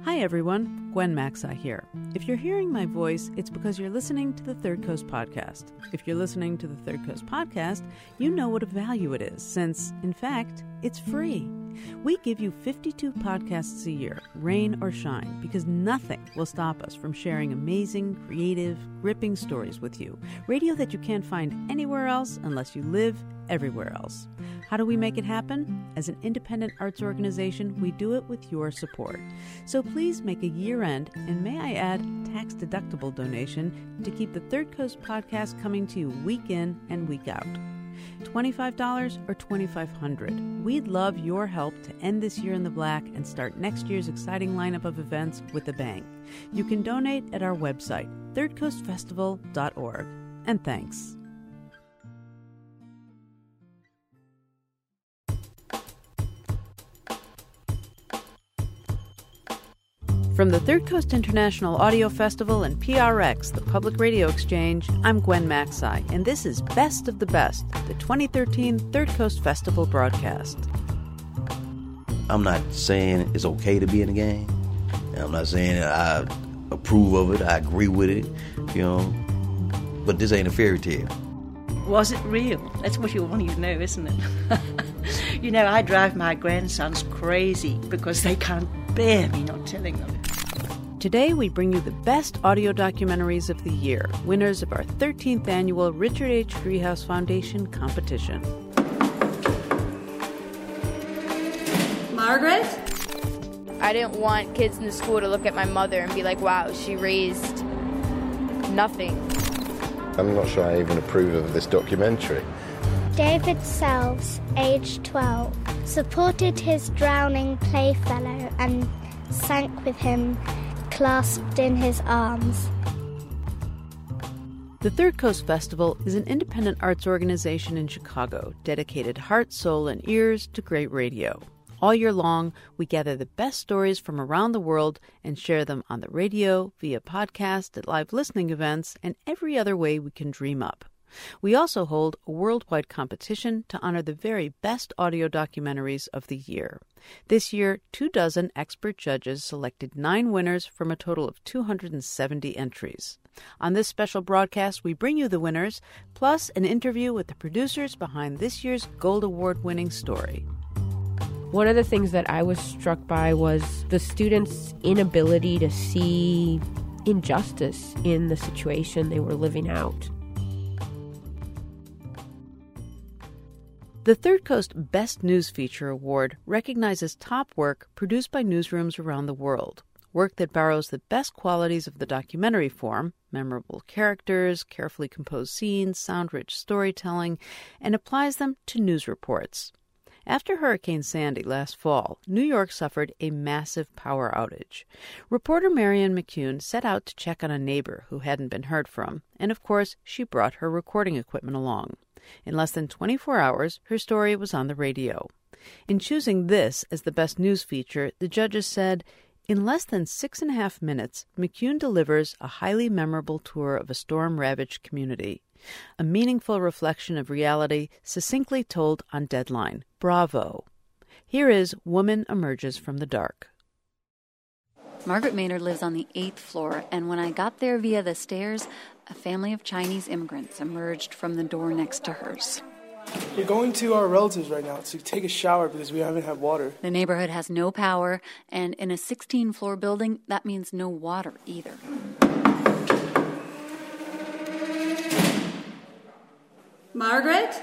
Hi everyone, Gwen Macsai here. If you're hearing my voice, it's because you're listening to the Third Coast podcast. If you're listening to the Third Coast podcast, you know what a value it is, since, in fact, it's free. We give you 52 podcasts a year, rain or shine, because nothing will stop us from sharing amazing, creative, gripping stories with you. Radio that you can't find anywhere else unless you live everywhere else. How do we make it happen? As an independent arts organization, we do it with your support. So please make a year end, and may I add, tax deductible donation to keep the Third Coast podcast coming to you week in and week out. $25 or $2500 We'd love your help to end this year in the black and start next year's exciting lineup of events with a bang. You can donate at our website, thirdcoastfestival.org. And thanks. From the Third Coast International Audio Festival and PRX, the Public Radio Exchange, I'm Gwen Macsai, and this is Best of the Best, the 2013 Third Coast Festival broadcast. I'm not saying it's okay to be in the game. I'm not saying I approve of it, I agree with it, you know, but this ain't a fairy tale. Was it real? That's what you want to know, isn't it? you know, I drive my grandsons crazy because they can't bear me not telling them. Today, we bring you the best audio documentaries of the year, winners of our 13th annual Richard H. Driehaus Foundation competition. Margaret? I didn't want kids in the school to look at my mother and be like, wow, she raised nothing. I'm not sure I even approve of this documentary. David Selves, age 12, supported his drowning playfellow and sank with him clasped in his arms. The Third Coast Festival is an independent arts organization in Chicago dedicated heart, soul, and ears to great radio. All year long, we gather the best stories from around the world and share them on the radio, via podcast, at live listening events, and every other way we can dream up. We also hold a worldwide competition to honor the very best audio documentaries of the year. This year, two dozen expert judges selected nine winners from a total of 270 entries. On this special broadcast, we bring you the winners, plus an interview with the producers behind this year's Gold Award winning story. One of the things that I was struck by was the students' inability to see injustice in the situation they were living out. The Third Coast Best News Feature Award recognizes top work produced by newsrooms around the world. Work that borrows the best qualities of the documentary form memorable characters, carefully composed scenes, sound rich storytelling and applies them to news reports. After Hurricane Sandy last fall, New York suffered a massive power outage. Reporter Marianne McCune set out to check on a neighbor who hadn't been heard from, and of course, she brought her recording equipment along. In less than 24 hours, her story was on the radio. In choosing this as the best news feature, the judges said, in less than six and a half minutes, McCune delivers a highly memorable tour of a storm ravaged community. A meaningful reflection of reality, succinctly told on deadline. Bravo. Here is Woman Emerges from the Dark. Margaret Maynard lives on the eighth floor, and when I got there via the stairs, a family of Chinese immigrants emerged from the door next to hers. We're going to our relatives right now to take a shower because we haven't had water. The neighborhood has no power, and in a 16 floor building, that means no water either. Margaret?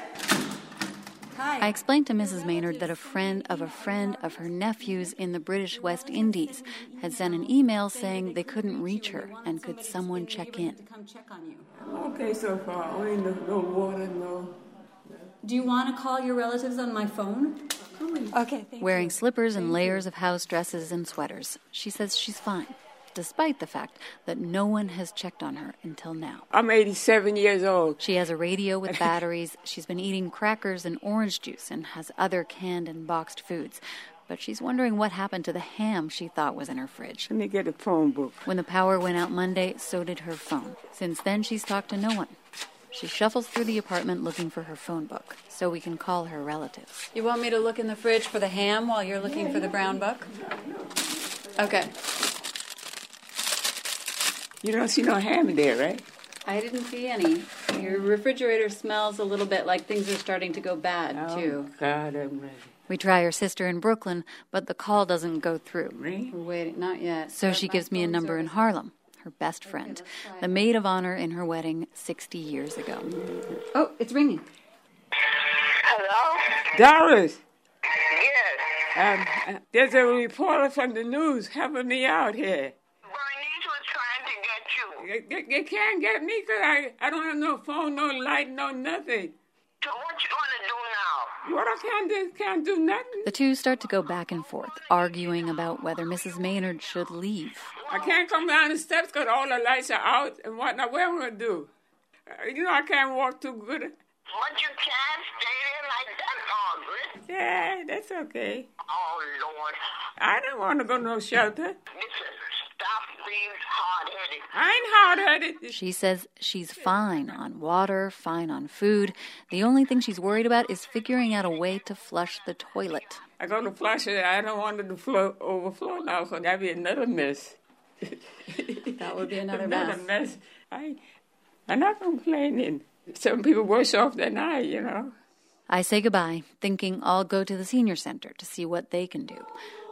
I explained to Mrs. Maynard that a friend of a friend of her nephew's in the British West Indies had sent an email saying they couldn't reach her and could someone check in. Okay, so far. Only no, no water, no. Do you want to call your relatives on my phone? Okay, thank Wearing slippers and layers of house dresses and sweaters, she says she's fine, despite the fact that no one has checked on her until now. I'm 87 years old. She has a radio with batteries. She's been eating crackers and orange juice and has other canned and boxed foods. But she's wondering what happened to the ham she thought was in her fridge. Let me get a phone book. When the power went out Monday, so did her phone. Since then, she's talked to no one. She shuffles through the apartment looking for her phone book so we can call her relatives. You want me to look in the fridge for the ham while you're looking for the brown book? Okay. You don't see no ham in there, right? I didn't see any. Your refrigerator smells a little bit like things are starting to go bad, too. Oh, God, I'm ready. We try her sister in Brooklyn, but the call doesn't go through. We're waiting, not yet. So she gives me a number in Harlem, her best friend, the maid of honor in her wedding 60 years ago. Oh, it's ringing. Hello? Doris! Yes. Um, uh, there's a reporter from the news helping me out here. Bernice was trying to get you. They, they can't get me because I, I don't have no phone, no light, no nothing. So what you want to do now? What I can't do, can't do nothing. The two start to go back and forth, arguing about whether Mrs. Maynard should leave. I can't come down the steps because all the lights are out and whatnot. What am I going to do? Uh, you know I can't walk too good. But you can't stay there like that, Margaret. Yeah, that's okay. Oh, Lord. I don't want to go to no shelter. Listen, stop being hard-headed. I ain't hard-headed. She says she's fine on water, fine on food. The only thing she's worried about is figuring out a way to flush the toilet. I go to flush it. I don't want it to flow, overflow now, so that'd be another mess. That would be another another mess. mess. I, I'm not complaining. Some people worse off than I, you know. I say goodbye, thinking I'll go to the senior center to see what they can do.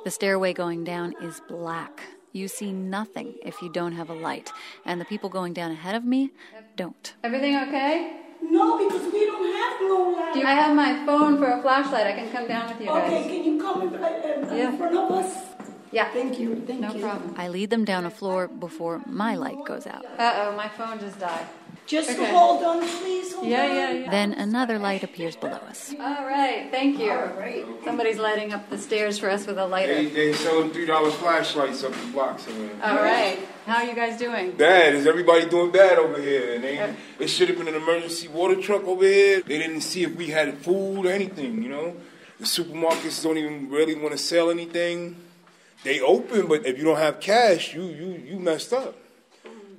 The stairway going down is black. You see nothing if you don't have a light, and the people going down ahead of me don't. Everything okay? No, because we don't have no light. Do you, I have my phone for a flashlight. I can come down with you guys. Okay, can you come in, uh, in Yeah. front of us? Yeah. Thank you. Thank No you. problem. I lead them down a floor before my light goes out. Uh oh, my phone just died. Just Okay. hold on, please. Hold Yeah, on. yeah, yeah. Then another light appears below us. All right, thank you. All right. Somebody's lighting up the stairs for us with a light. They, lighter. they selling three dollar flashlights up the block somewhere. All right. How are you guys doing? Bad. Is everybody doing bad over here? And they, it should have been an emergency water truck over here. They didn't see if we had food or anything. You know, the supermarkets don't even really want to sell anything. They open, but if you don't have cash, you you you messed up.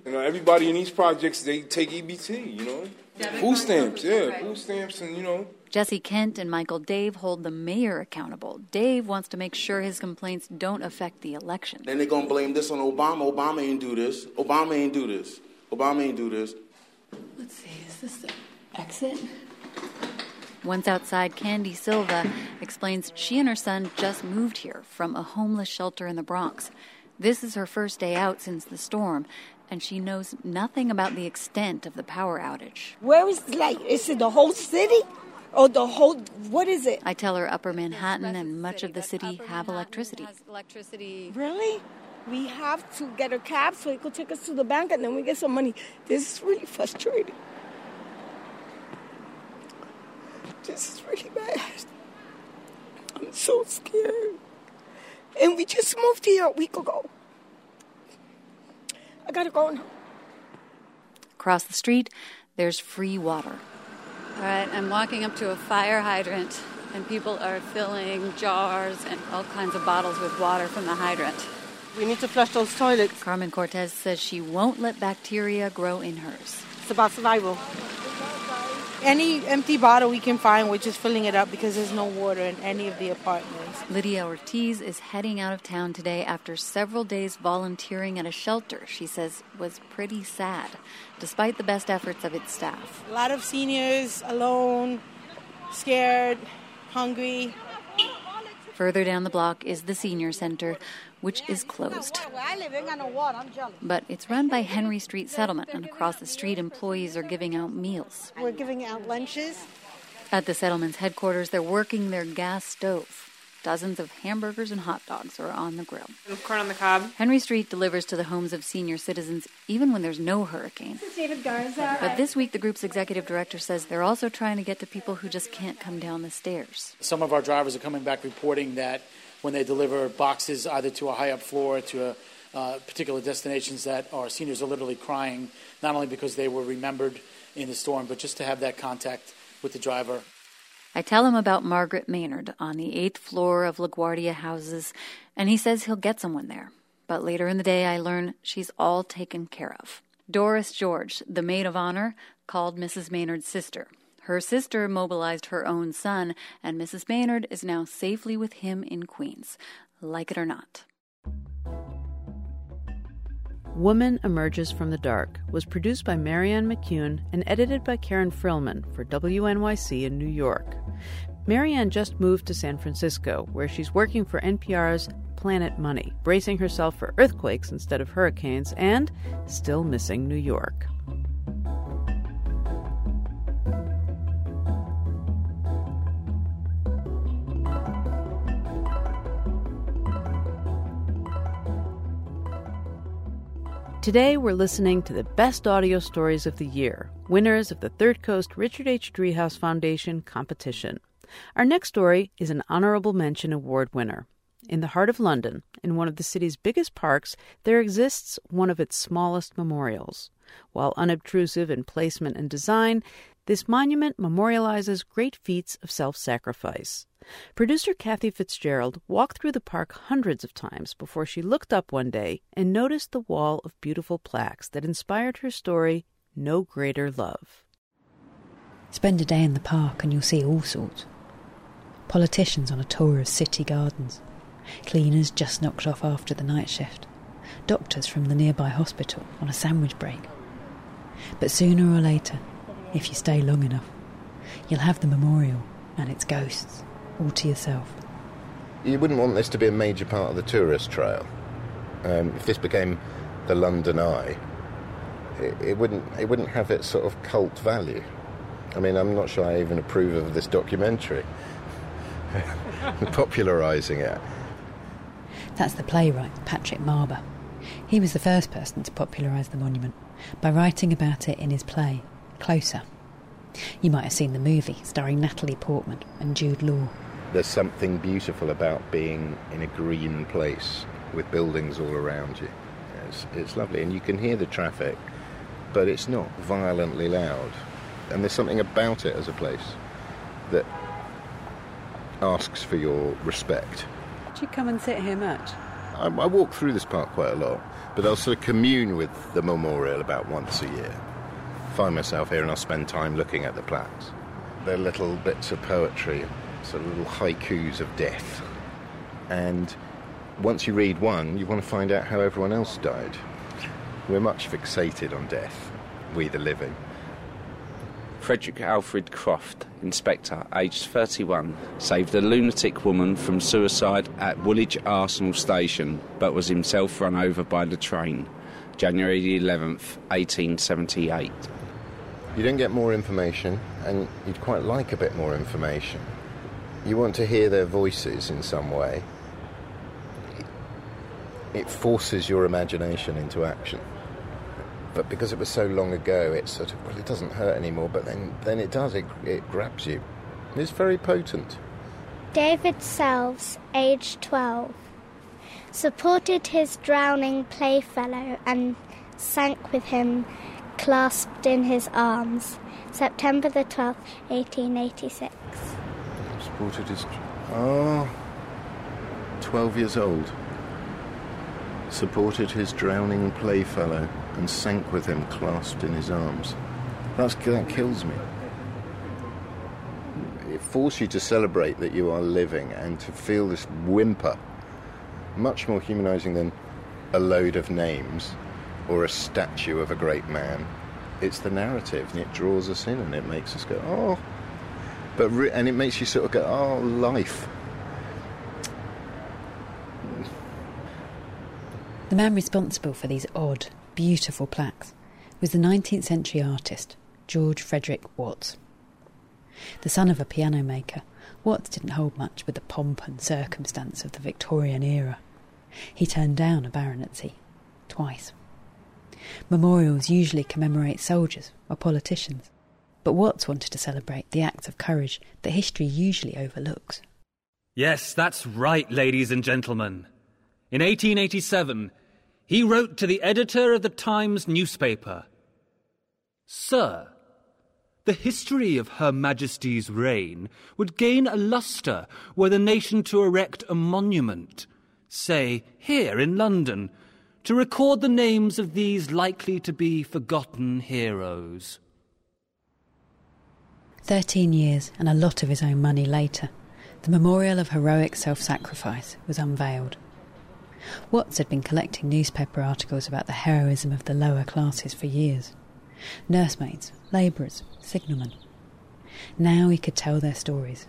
You know, everybody in these projects they take EBT. You know, food stamps. Yeah, food stamps, and you know. Jesse Kent and Michael Dave hold the mayor accountable. Dave wants to make sure his complaints don't affect the election. Then they're gonna blame this on Obama. Obama ain't do this. Obama ain't do this. Obama ain't do this. Let's see, is this the exit? Once outside, Candy Silva explains she and her son just moved here from a homeless shelter in the Bronx. This is her first day out since the storm, and she knows nothing about the extent of the power outage. Where is the light? Is it the whole city? Or the whole, what is it? I tell her Upper Manhattan and much of the city have electricity. Electricity. Really? We have to get a cab so it could take us to the bank and then we get some money. This is really frustrating. This is really bad. I'm so scared. And we just moved here a week ago. I gotta go now. Across the street, there's free water. All right, I'm walking up to a fire hydrant, and people are filling jars and all kinds of bottles with water from the hydrant. We need to flush those toilets. Carmen Cortez says she won't let bacteria grow in hers. It's about survival. Any empty bottle we can find, we're just filling it up because there's no water in any of the apartments. Lydia Ortiz is heading out of town today after several days volunteering at a shelter she says was pretty sad, despite the best efforts of its staff. A lot of seniors alone, scared, hungry. Further down the block is the senior center, which is closed. But it's run by Henry Street Settlement, and across the street, employees are giving out meals. We're giving out lunches. At the settlement's headquarters, they're working their gas stove. Dozens of hamburgers and hot dogs are on the grill. Corn on the cob. Henry Street delivers to the homes of senior citizens even when there's no hurricane. This is David Garza. But this week, the group's executive director says they're also trying to get to people who just can't come down the stairs. Some of our drivers are coming back reporting that when they deliver boxes either to a high up floor to a, uh, particular destinations that our seniors are literally crying, not only because they were remembered in the storm, but just to have that contact with the driver. I tell him about Margaret Maynard on the eighth floor of LaGuardia houses, and he says he'll get someone there. But later in the day, I learn she's all taken care of. Doris George, the maid of honor, called Mrs. Maynard's sister. Her sister mobilized her own son, and Mrs. Maynard is now safely with him in Queens, like it or not. Woman Emerges from the Dark was produced by Marianne McCune and edited by Karen Frillmann for WNYC in New York. Marianne just moved to San Francisco, where she's working for NPR's Planet Money, bracing herself for earthquakes instead of hurricanes, and still missing New York. Today, we're listening to the best audio stories of the year, winners of the Third Coast Richard H. Driehaus Foundation competition. Our next story is an Honorable Mention Award winner. In the heart of London, in one of the city's biggest parks, there exists one of its smallest memorials. While unobtrusive in placement and design, this monument memorializes great feats of self sacrifice. Producer Kathy Fitzgerald walked through the park hundreds of times before she looked up one day and noticed the wall of beautiful plaques that inspired her story, No Greater Love. Spend a day in the park and you'll see all sorts. Politicians on a tour of city gardens, cleaners just knocked off after the night shift, doctors from the nearby hospital on a sandwich break. But sooner or later, if you stay long enough, you'll have the memorial and its ghosts all to yourself. You wouldn't want this to be a major part of the tourist trail. Um, if this became the London Eye, it, it, wouldn't it wouldn't have its sort of cult value. I mean, I'm not sure I even approve of this documentary popularising it. That's the playwright Patrick Marber. He was the first person to popularise the monument by writing about it in his play Closer. You might have seen the movie starring Natalie Portman and Jude Law. There's something beautiful about being in a green place with buildings all around you. It's, it's lovely, and you can hear the traffic, but it's not violently loud. And there's something about it as a place that asks for your respect. Do you come and sit here much? I, I walk through this park quite a lot, but I'll sort of commune with the memorial about once a year. Find myself here and I'll spend time looking at the plaques. They're little bits of poetry, sort of little haikus of death. And once you read one, you want to find out how everyone else died. We're much fixated on death, we the living. Frederick Alfred Croft, Inspector, aged 31, saved a lunatic woman from suicide at Woolwich Arsenal Station, but was himself run over by the train. January 11th, 1878. You don't get more information, and you'd quite like a bit more information. You want to hear their voices in some way. It forces your imagination into action. But because it was so long ago, it's sort of, well, it doesn't hurt anymore, but then, then it does, it, it grabs you. It's very potent. David Selves, aged 12, supported his drowning playfellow and sank with him clasped in his arms. September the 12th, 1886. Supported his. Oh, 12 years old. Supported his drowning playfellow and sank with him clasped in his arms. That's, that kills me. It forces you to celebrate that you are living and to feel this whimper. Much more humanizing than a load of names or a statue of a great man. It's the narrative, and it draws us in, and it makes us go, oh, But re- and it makes you sort of go, oh, life. The man responsible for these odd, beautiful plaques was the 19th century artist George Frederick Watts. The son of a piano maker, Watts didn't hold much with the pomp and circumstance of the Victorian era. He turned down a baronetcy twice. Memorials usually commemorate soldiers or politicians, but Watts wanted to celebrate the acts of courage that history usually overlooks. Yes, that's right, ladies and gentlemen. In 1887, he wrote to the editor of the Times newspaper Sir, the history of Her Majesty's reign would gain a lustre were the nation to erect a monument, say, here in London, to record the names of these likely to be forgotten heroes. Thirteen years and a lot of his own money later, the memorial of heroic self sacrifice was unveiled. Watts had been collecting newspaper articles about the heroism of the lower classes for years nursemaids, labourers, signalmen. Now he could tell their stories.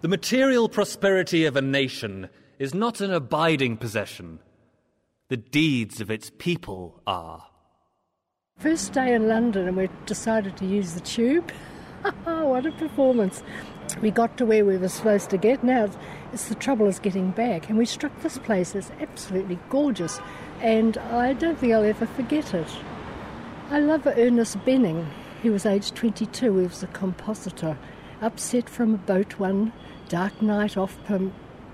The material prosperity of a nation is not an abiding possession. The deeds of its people are. First day in London, and we decided to use the tube. what a performance! We got to where we were supposed to get. Now it's, the trouble is getting back, and we struck this place. It's absolutely gorgeous, and I don't think I'll ever forget it. I love Ernest Benning. He was aged 22. He was a compositor, upset from a boat one dark night off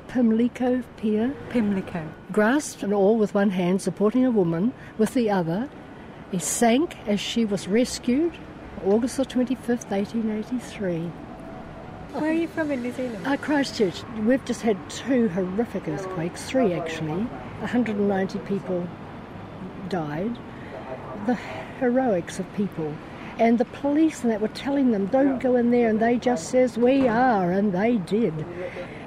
Pimlico Pier. Pimlico. Grasped an oar with one hand, supporting a woman with the other. He sank as she was rescued, August the 25th, 1883. Where are you from in New Zealand? Uh, Christchurch. We've just had two horrific earthquakes, three actually. 190 people died. The heroics of people. And the police and that were telling them, don't go in there, and they just says, we are, and they did.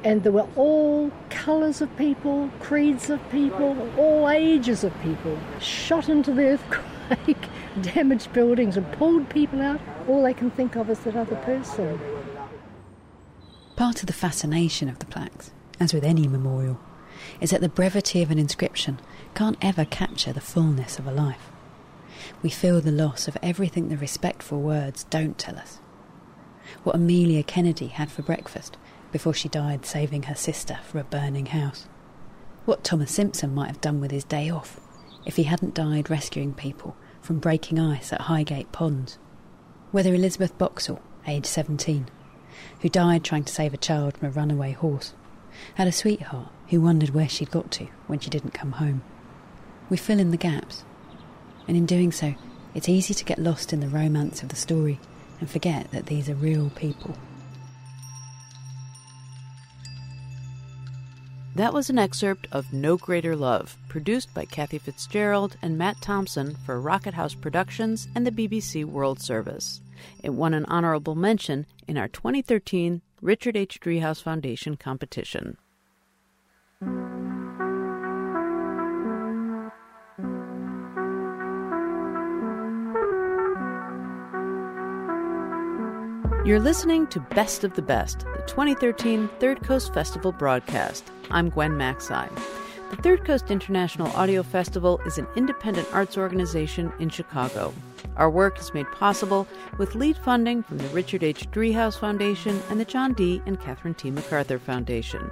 And there were all colours of people, creeds of people, all ages of people, shot into the earthquake, damaged buildings, and pulled people out. All they can think of is that other person. Part of the fascination of the plaques, as with any memorial, is that the brevity of an inscription can't ever capture the fullness of a life. We feel the loss of everything the respectful words don't tell us. What Amelia Kennedy had for breakfast before she died saving her sister from a burning house. What Thomas Simpson might have done with his day off if he hadn't died rescuing people from breaking ice at Highgate Ponds. Whether Elizabeth Boxall, aged 17, who died trying to save a child from a runaway horse, had a sweetheart who wondered where she'd got to when she didn't come home. We fill in the gaps, and in doing so, it's easy to get lost in the romance of the story and forget that these are real people. That was an excerpt of No Greater Love, produced by Kathy Fitzgerald and Matt Thompson for Rocket House Productions and the BBC World Service. It won an honorable mention in our 2013 Richard H. Driehaus Foundation competition. You're listening to Best of the Best, the 2013 Third Coast Festival broadcast. I'm Gwen Macsai. The Third Coast International Audio Festival is an independent arts organization in Chicago. Our work is made possible with lead funding from the Richard H. Driehaus Foundation and the John D. and Catherine T. MacArthur Foundation.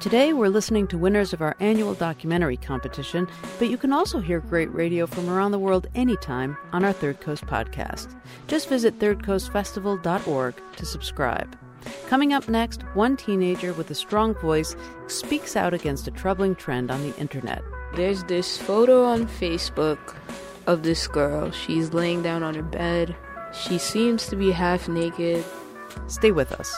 Today, we're listening to winners of our annual documentary competition, but you can also hear great radio from around the world anytime on our Third Coast podcast. Just visit thirdcoastfestival.org to subscribe. Coming up next, one teenager with a strong voice speaks out against a troubling trend on the internet. There's this photo on Facebook of this girl. She's laying down on her bed. She seems to be half naked. Stay with us.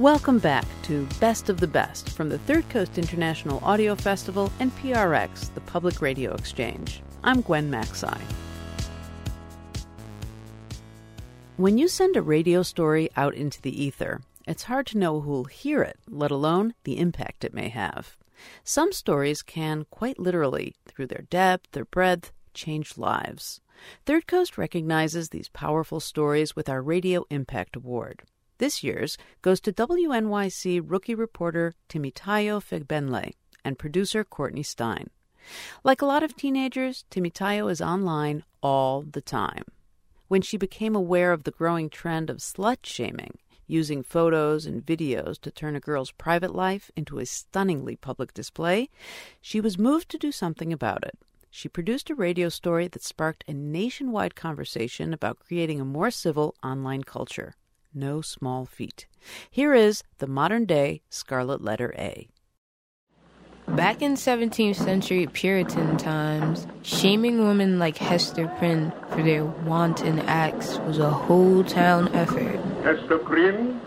Welcome back to Best of the Best from the Third Coast International Audio Festival and PRX, the Public Radio Exchange. I'm Gwen Macsai. When you send a radio story out into the ether, it's hard to know who'll hear it, let alone the impact it may have. Some stories can, quite literally, through their depth, their breadth, change lives. Third Coast recognizes these powerful stories with our Radio Impact Award. This year's goes to WNYC rookie reporter Temitayo Fagbenle and producer Courtney Stein. Like a lot of teenagers, Temitayo is online all the time. When she became aware of the growing trend of slut shaming, using photos and videos to turn a girl's private life into a stunningly public display, she was moved to do something about it. She produced a radio story that sparked a nationwide conversation about creating a more civil online culture no small feat. Here is the modern day Scarlet Letter A. Back in 17th century Puritan times, shaming women like Hester Prynne for their wanton acts was a whole town effort. Hester Prynne,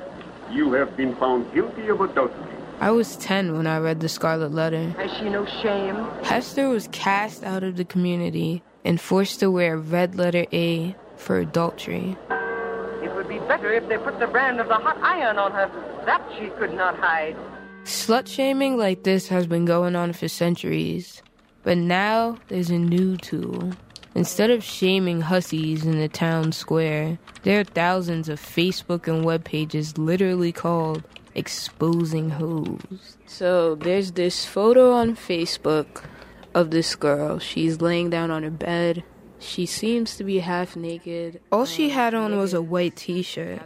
you have been found guilty of adultery. I was 10 when I read the Scarlet Letter. Has she no shame? Hester was cast out of the community and forced to wear red letter A for adultery would be better if they put the brand of the hot iron on her. That she could not hide. Slut shaming like this has been going on for centuries. But now there's a new tool. Instead of shaming hussies in the town square, there are thousands of Facebook and web pages literally called exposing hoes. So there's this photo on Facebook of this girl. She's laying down on her bed she seems to be half naked. All she had on was a white t shirt.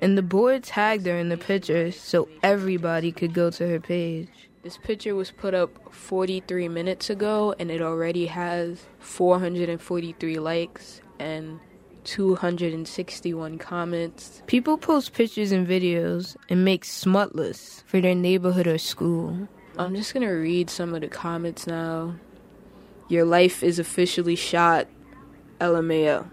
And the boy tagged her in the picture so everybody could go to her page. This picture was put up 43 minutes ago and it already has 443 likes and 261 comments. People post pictures and videos and make smut lists for their neighborhood or school. I'm just gonna read some of the comments now. Your life is officially shot. LMAO.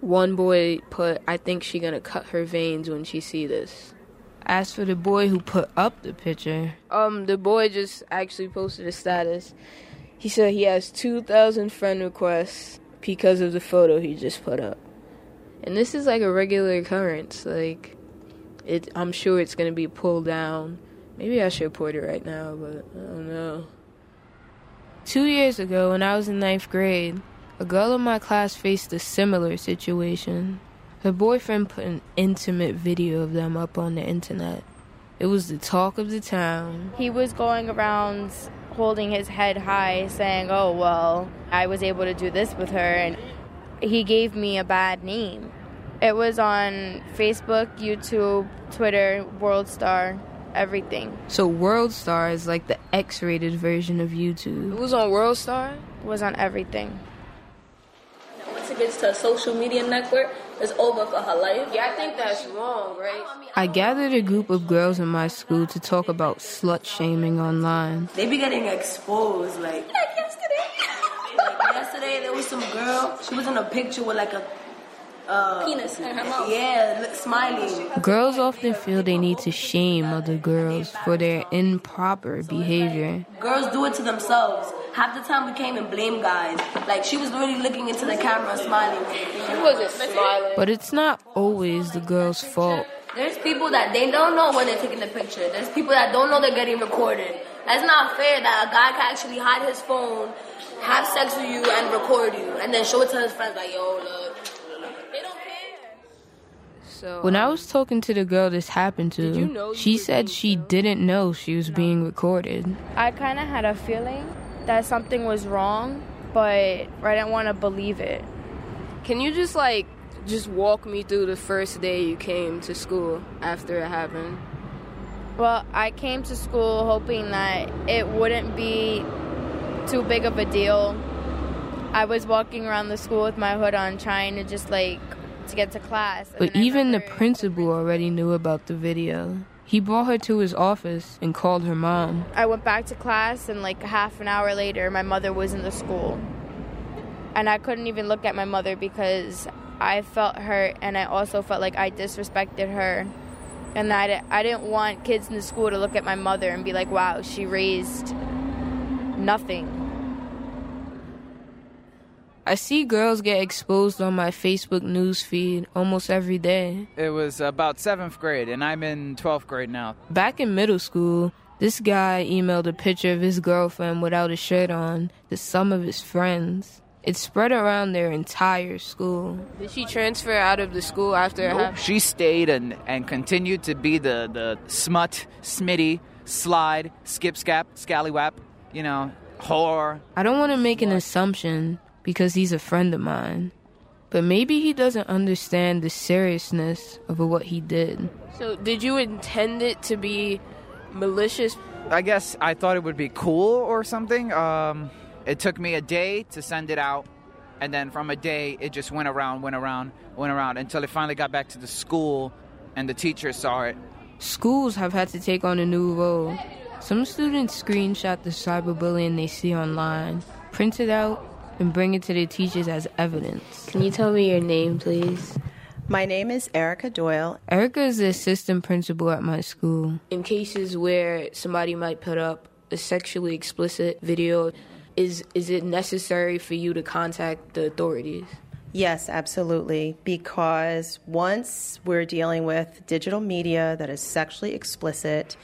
One boy put, I think she gonna cut her veins when she see this. As for the boy who put up the picture, um, the boy just actually posted a status. He said he has 2,000 friend requests because of the photo he just put up. And this is like a regular occurrence. Like, it, I'm sure it's gonna be pulled down. Maybe I should report it right now, but I don't know. Two years ago, when I was in ninth grade, a girl in my class faced a similar situation. Her boyfriend put an intimate video of them up on the internet. It was the talk of the town. He was going around holding his head high, saying, Oh, well, I was able to do this with her, and he gave me a bad name. It was on Facebook, YouTube, Twitter, WorldStar, everything. So WorldStar is like the X-rated version of YouTube. It was on WorldStar. It was on everything gets to a social media network, it's over for her life. Yeah, I think that's wrong, right? I gathered a group of girls in my school to talk about slut shaming online. They be getting exposed, like, like yesterday. like yesterday, there was some girl. She was in a picture with like a uh, penis in her mouth. Yeah, smiling. Girls often feel they need to shame other girls for their improper behavior. Girls do it to themselves. Half the time we came and blame guys. Like she was literally looking into the camera smiling. She wasn't smiling. But it's not always the girl's fault. There's people that they don't know when they're taking the picture. There's people that don't know they're getting recorded. That's not fair that a guy can actually hide his phone, have sex with you, and record you, and then show it to his friends like, yo, look. When I um, was talking to the girl this happened to, you know she said she didn't know she was being recorded. I kind of had a feeling that something was wrong, but I didn't want to believe it. Can you just like just walk me through the first day you came to school after it happened? Well, I came to school hoping that it wouldn't be too big of a deal. I was walking around the school with my hood on, trying to just like to get to class. But even the principal already knew about the video. He brought her to his office and called her mom. I went back to class, and like half an hour later, my mother was in the school. And I couldn't even look at my mother because I felt hurt, and I also felt like I disrespected her And I, I didn't want kids in the school to look at my mother and be like, wow, she raised nothing. I see girls get exposed on my Facebook news feed almost every day. It was about seventh grade, and I'm in 12th grade now. Back in middle school, this guy emailed a picture of his girlfriend without a shirt on to some of his friends. It spread around their entire school. Did she transfer out of the school after Nope. having? She stayed and, and continued to be the, the smut, smitty, slide, skip scap, scallywap, you know, whore. I don't want to make an assumption because he's a friend of mine, but maybe he doesn't understand the seriousness of what he did. So, did you intend it to be malicious? I guess I thought it would be cool or something. Um, it took me a day to send it out, and then from a day, it just went around, went around, went around until it finally got back to the school, and the teacher saw it. Schools have had to take on a new role. Some students screenshot the cyberbullying they see online, print it out, and bring it to the teachers as evidence. Can you tell me your name, please? My name is Erica Doyle. Erica is the assistant principal at my school. In cases where somebody might put up a sexually explicit video, is is it necessary for you to contact the authorities? Yes, absolutely. Because once we're dealing with digital media that is sexually explicit,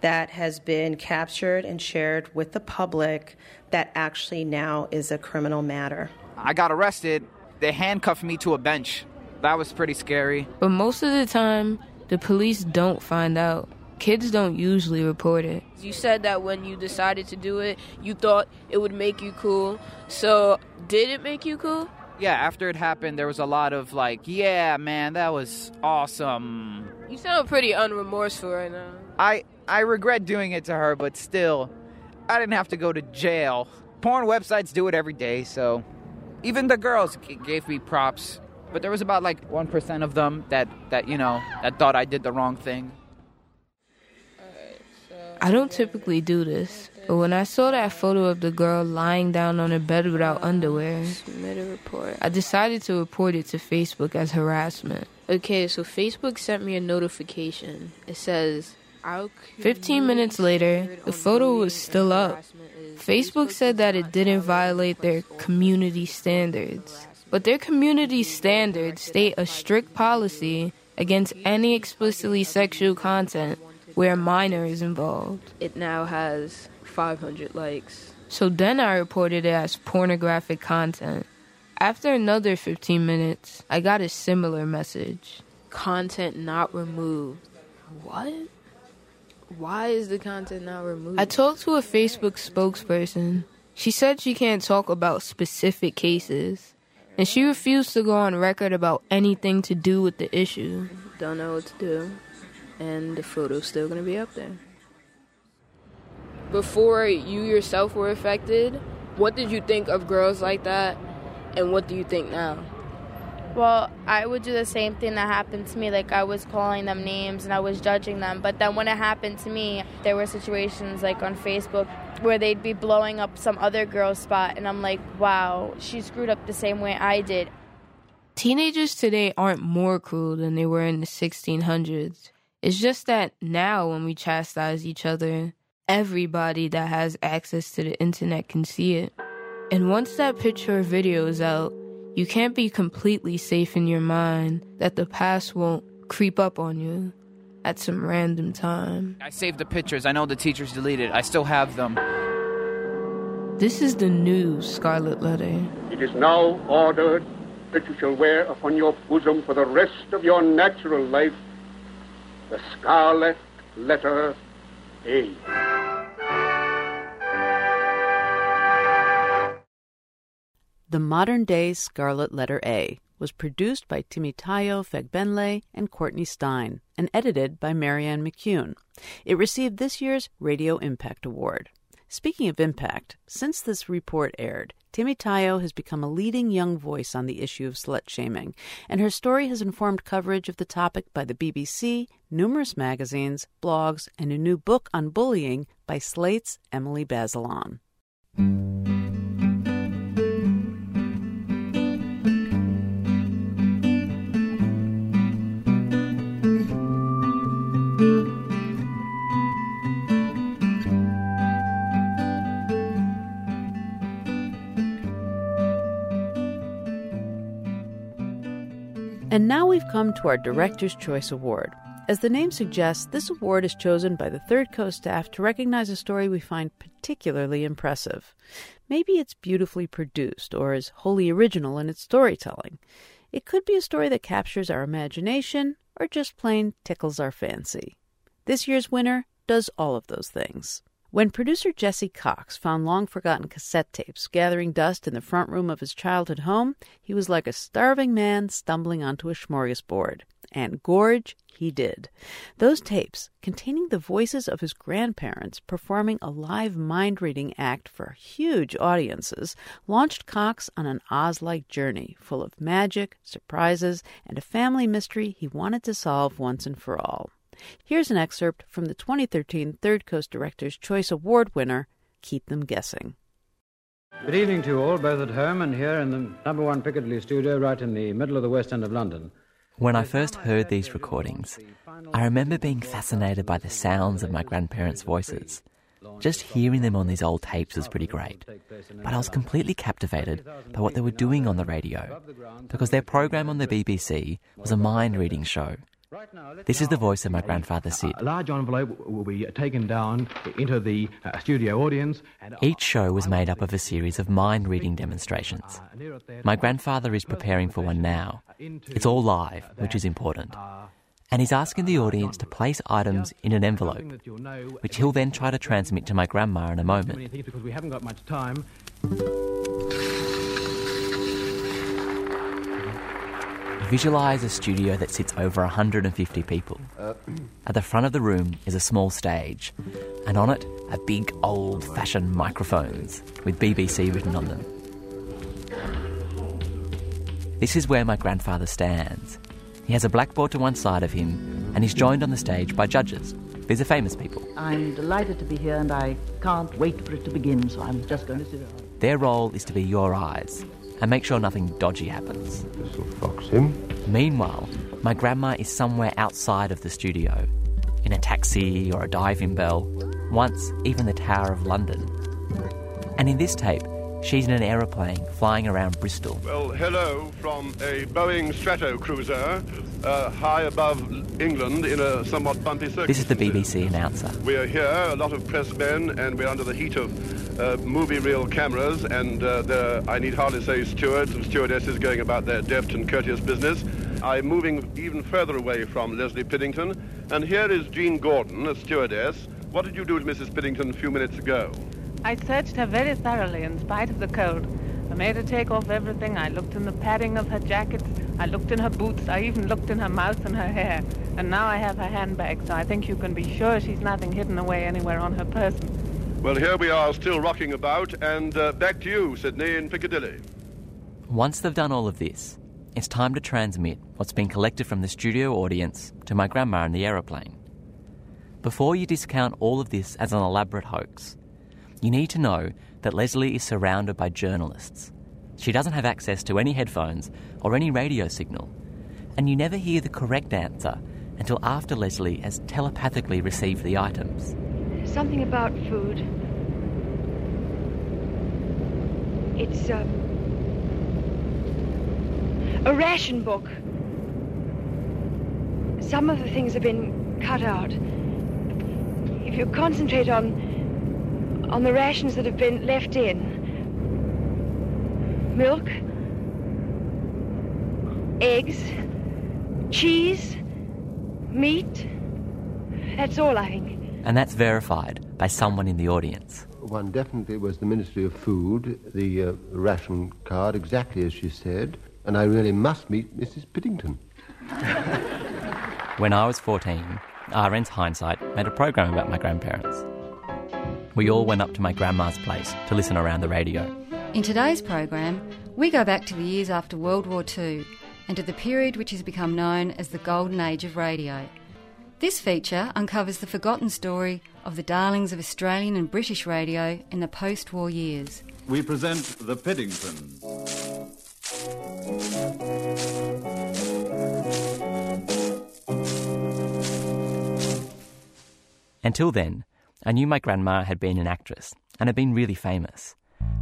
that has been captured and shared with the public, that actually now is a criminal matter. I got arrested. They handcuffed me to a bench. That was pretty scary. But most of the time, the police don't find out. Kids don't usually report it. You said that when you decided to do it, you thought it would make you cool. So, did it make you cool? Yeah, after it happened, there was a lot of like, yeah, man, that was awesome. You sound pretty unremorseful right now. I I regret doing it to her, but still, I didn't have to go to jail. Porn websites do it every day, so even the girls g- gave me props. But there was about like one percent of them that that you know that thought I did the wrong thing. I don't typically do this, but when I saw that photo of the girl lying down on her bed without underwear, submit a report. I decided to report it to Facebook as harassment. Okay, so Facebook sent me a notification. It says, 15 minutes later, the photo was still up. Facebook said that it didn't violate their community standards. But their community standards state a strict policy against any explicitly sexual content where a minor is involved. It now has 500 likes. So then I reported it as pornographic content. After another 15 minutes, I got a similar message content not removed. What? Why is the content not removed? I talked to a Facebook spokesperson. She said she can't talk about specific cases, and she refused to go on record about anything to do with the issue. Don't know what to do, and the photo's still gonna be up there. Before you yourself were affected, what did you think of girls like that, and what do you think now? Well, I would do the same thing that happened to me. Like, I was calling them names and I was judging them. But then when it happened to me, there were situations like on Facebook where they'd be blowing up some other girl's spot. And I'm like, wow, she screwed up the same way I did. Teenagers today aren't more cruel than they were in the 1600s. It's just that now, when we chastise each other, everybody that has access to the internet can see it. And once that picture or video is out, you can't be completely safe in your mind that the past won't creep up on you at some random time. I saved the pictures. I know the teachers deleted. I still have them. This is the new Scarlet Letter. It is now ordered that you shall wear upon your bosom for the rest of your natural life the scarlet letter A. The modern day Scarlet Letter A was produced by Temitayo Fagbenle and Courtney Stein and edited by Marianne McCune. It received this year's Radio Impact Award. Speaking of impact, since this report aired, Temitayo has become a leading young voice on the issue of slut shaming, and her story has informed coverage of the topic by the BBC, numerous magazines, blogs, and a new book on bullying by Slate's Emily Bazelon. We've come to our Director's Choice Award. As the name suggests, this award is chosen by the Third Coast staff to recognize a story we find particularly impressive. Maybe it's beautifully produced or is wholly original in its storytelling. It could be a story that captures our imagination or just plain tickles our fancy. This year's winner does all of those things. When producer Jesse Cox found long forgotten cassette tapes gathering dust in the front room of his childhood home, he was like a starving man stumbling onto a smorgasbord. And gorge he did. Those tapes, containing the voices of his grandparents performing a live mind reading act for huge audiences, launched Cox on an Oz like journey full of magic, surprises, and a family mystery he wanted to solve once and for all. Here's an excerpt from the 2013 Third Coast Director's Choice Award winner, Keep Them Guessing. Good evening to you all, both at home and here in the number one Piccadilly studio, right in the middle of the West End of London. When I first heard these recordings, I remember being fascinated by the sounds of my grandparents' voices. Just hearing them on these old tapes was pretty great. But I was completely captivated by what they were doing on the radio, because their program on the BBC was a mind reading show this is the voice of my grandfather Sid. A large envelope will be taken down into the uh, studio audience. Each show was made up of a series of mind reading demonstrations. My grandfather is preparing for one now. It's all live, which is important. And he's asking the audience to place items in an envelope, which he'll then try to transmit to my grandma in a moment. Visualize a studio that sits over 150 people. Uh, at the front of the room is a small stage, and on it are big old fashioned microphones with BBC written on them. This is where my grandfather stands. He has a blackboard to one side of him, and he's joined on the stage by judges. These are famous people. I'm delighted to be here, and I can't wait for it to begin, so I'm just going to sit down. Their role is to be your eyes, and make sure nothing dodgy happens. This will fox him. Meanwhile, my grandma is somewhere outside of the studio, in a taxi or a diving bell, once even the Tower of London. And in this tape, she's in an aeroplane flying around Bristol. Well, hello from a Boeing Stratocruiser uh, high above England in a somewhat bumpy circuit. This is the BBC announcer. We are here, a lot of press men, and we're under the heat of uh, movie reel cameras, and uh, there, I need hardly say stewards and stewardesses going about their deft and courteous business. I'm moving even further away from Lesley Piddington, and here is Jean Gordon, a stewardess. What did you do to Mrs. Piddington a few minutes ago? I searched her very thoroughly in spite of the cold. I made her take off everything. I looked in the padding of her jacket. I looked in her boots. I even looked in her mouth and her hair. And now I have her handbag, so I think you can be sure she's nothing hidden away anywhere on her person. Well, here we are still rocking about, and uh, back to you, Sydney, in Piccadilly. Once they've done all of this, it's time to transmit what's been collected from the studio audience to my grandma in the aeroplane. Before you discount all of this as an elaborate hoax, you need to know that Lesley is surrounded by journalists. She doesn't have access to any headphones or any radio signal, and you never hear the correct answer until after Lesley has telepathically received the items. Something about food. It's um, a ration book. Some of the things have been cut out. If you concentrate on on the rations that have been left in, milk, eggs, cheese, meat. That's all, I think. And that's verified by someone in the audience. One definitely was the Ministry of Food, the uh, ration card, exactly as she said, and I really must meet Mrs. Piddington. when I was 14, RN's Hindsight made a program about my grandparents. We all went up to my grandma's place to listen around the radio. In today's program, we go back to the years after World War II and to the period which has become known as the Golden Age of Radio. This feature uncovers the forgotten story of the darlings of Australian and British radio in the post war years. We present The Piddingtons. Until then, I knew my grandma had been an actress and had been really famous,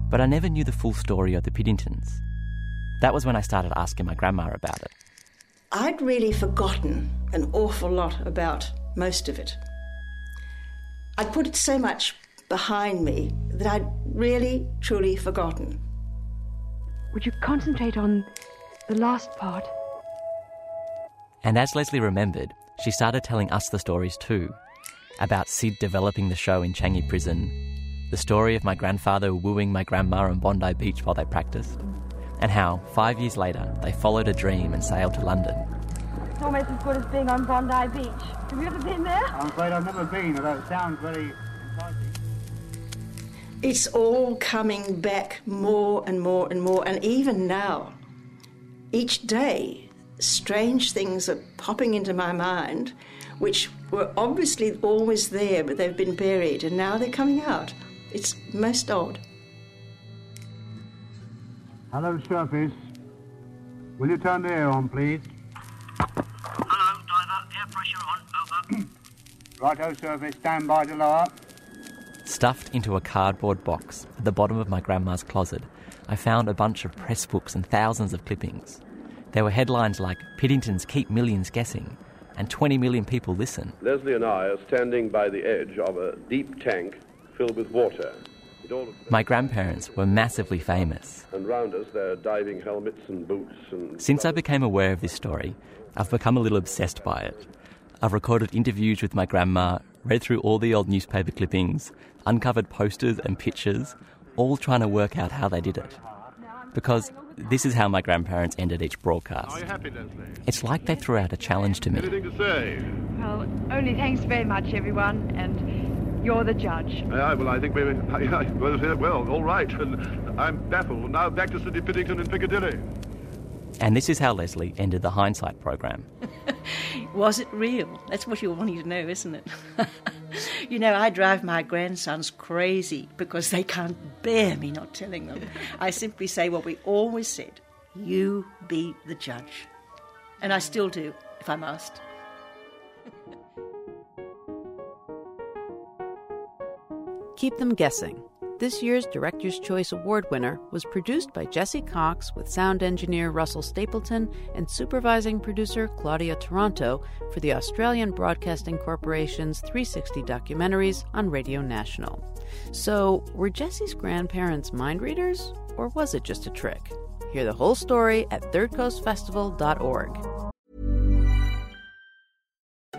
but I never knew the full story of the Piddingtons. That was when I started asking my grandma about it. I'd really forgotten an awful lot about most of it. I'd put it so much behind me that I'd really, truly forgotten. Would you concentrate on the last part? And as Lesley remembered, she started telling us the stories too about Sid developing the show in Changi Prison, the story of my grandfather wooing my grandma on Bondi Beach while they practiced, and how, five years later, they followed a dream and sailed to London. It's almost as good as being on Bondi Beach. Have you ever been there? I'm afraid I've never been, although it sounds very enticing. It's all coming back more and more and more, and even now, each day, strange things are popping into my mind which were obviously always there, but they've been buried, and now they're coming out. It's most odd. Hello, surface. Will you turn the air on, please? Hello, diver. Air pressure on. Over. Righto, surface. Stand by to lower. Stuffed into a cardboard box at the bottom of my grandma's closet, I found a bunch of press books and thousands of clippings. There were headlines like Piddingtons Keep Millions Guessing and 20 million people listen. Lesley and I are standing by the edge of a deep tank filled with water. My grandparents were massively famous. And round us there are diving helmets and boots and. Since I became aware of this story, I've become a little obsessed by it. I've recorded interviews with my grandma, read through all the old newspaper clippings, uncovered posters and pictures, all trying to work out how they did it. Because this is how my grandparents ended each broadcast. Are you happy, Lesley? It's like they threw out a challenge to me. Anything to say? Well, only thanks very much, everyone, and you're the judge. Uh, well, I think we. I, I, well, well, all right. I'm baffled. Now back to Sydney Piddington in Piccadilly. And this is how Lesley ended the hindsight program. Was it real? That's what you're wanting to know, isn't it? you know, I drive my grandsons crazy because they can't bear me not telling them. I simply say what we always said you be the judge. And I still do, if I'm asked. Keep them guessing. This year's Director's Choice Award winner was produced by Jesse Cox with sound engineer Russell Stapleton and supervising producer Claudia Taranto for the Australian Broadcasting Corporation's 360 documentaries on Radio National. So, were Jesse's grandparents mind readers, or was it just a trick? Hear the whole story at thirdcoastfestival.org.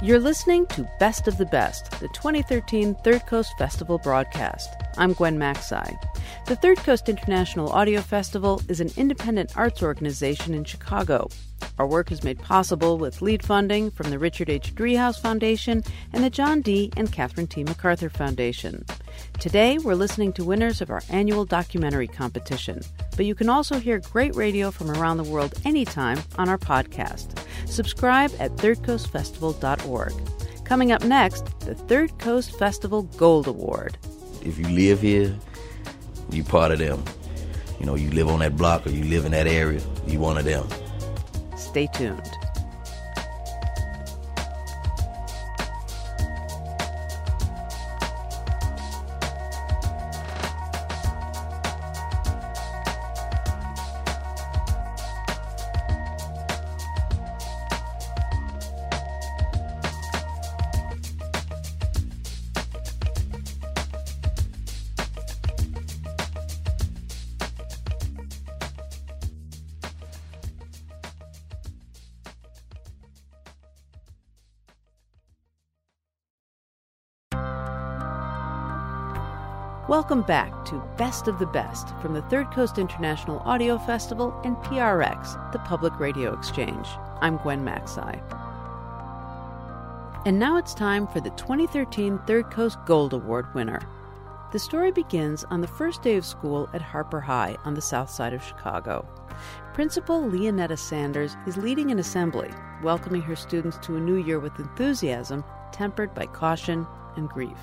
You're listening to Best of the Best, the 2013 Third Coast Festival broadcast. I'm Gwen Macsai. The Third Coast International Audio Festival is an independent arts organization in Chicago. Our work is made possible with lead funding from the Richard H. Driehaus Foundation and the John D. and Catherine T. MacArthur Foundation. Today, we're listening to winners of our annual documentary competition, but you can also hear great radio from around the world anytime on our podcast. Subscribe at thirdcoastfestival.org. Coming up next, the Third Coast Festival Gold Award. If you live here, you part of them. You know, you live on that block or you live in that area, you one of them. Stay tuned. Welcome back to Best of the Best from the Third Coast International Audio Festival and PRX, the Public Radio Exchange. I'm Gwen Macsai. And now it's time for the 2013 Third Coast Gold Award winner. The story begins on the first day of school at Harper High on the south side of Chicago. Principal Leonetta Sanders is leading an assembly, welcoming her students to a new year with enthusiasm tempered by caution and grief.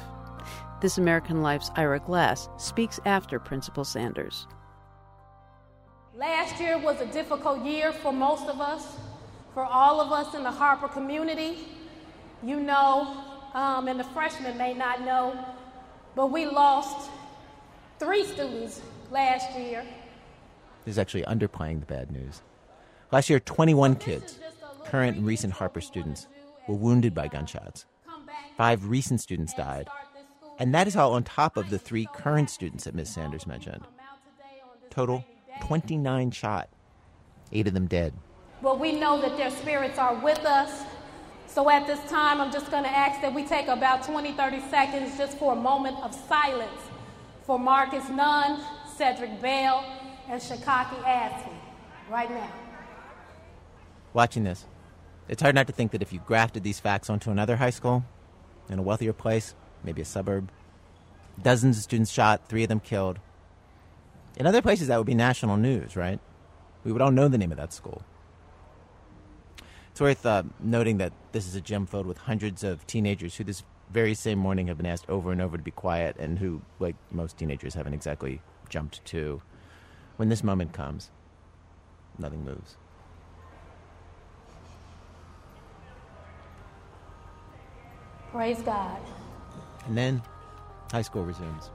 This American Life's Ira Glass speaks after Principal Sanders. Last year was a difficult year for most of us, for all of us in the Harper community. You know, um, and the freshmen may not know, but we lost three students last year. This is actually underplaying the bad news. Last year, 21 kids, current and recent Harper students, were wounded by gunshots. Five recent students died. And that is all on top of the three current students that Ms. Sanders mentioned. Total 29 shot, eight of them dead. Well, we know that their spirits are with us. So at this time, I'm just going to ask that we take about 20, 30 seconds just for a moment of silence for Marcus Nunn, Cedric Bell, and Shakaki Asphy right now. Watching this, it's hard not to think that if you grafted these facts onto another high school, in a wealthier place, maybe a suburb, dozens of students shot, three of them killed. In other places, that would be national news, right? We would all know the name of that school. It's worth uh, noting that this is a gym filled with hundreds of teenagers who this very same morning have been asked over and over to be quiet and who, like most teenagers, haven't exactly jumped to. When this moment comes, nothing moves. Praise God. And then high school resumes.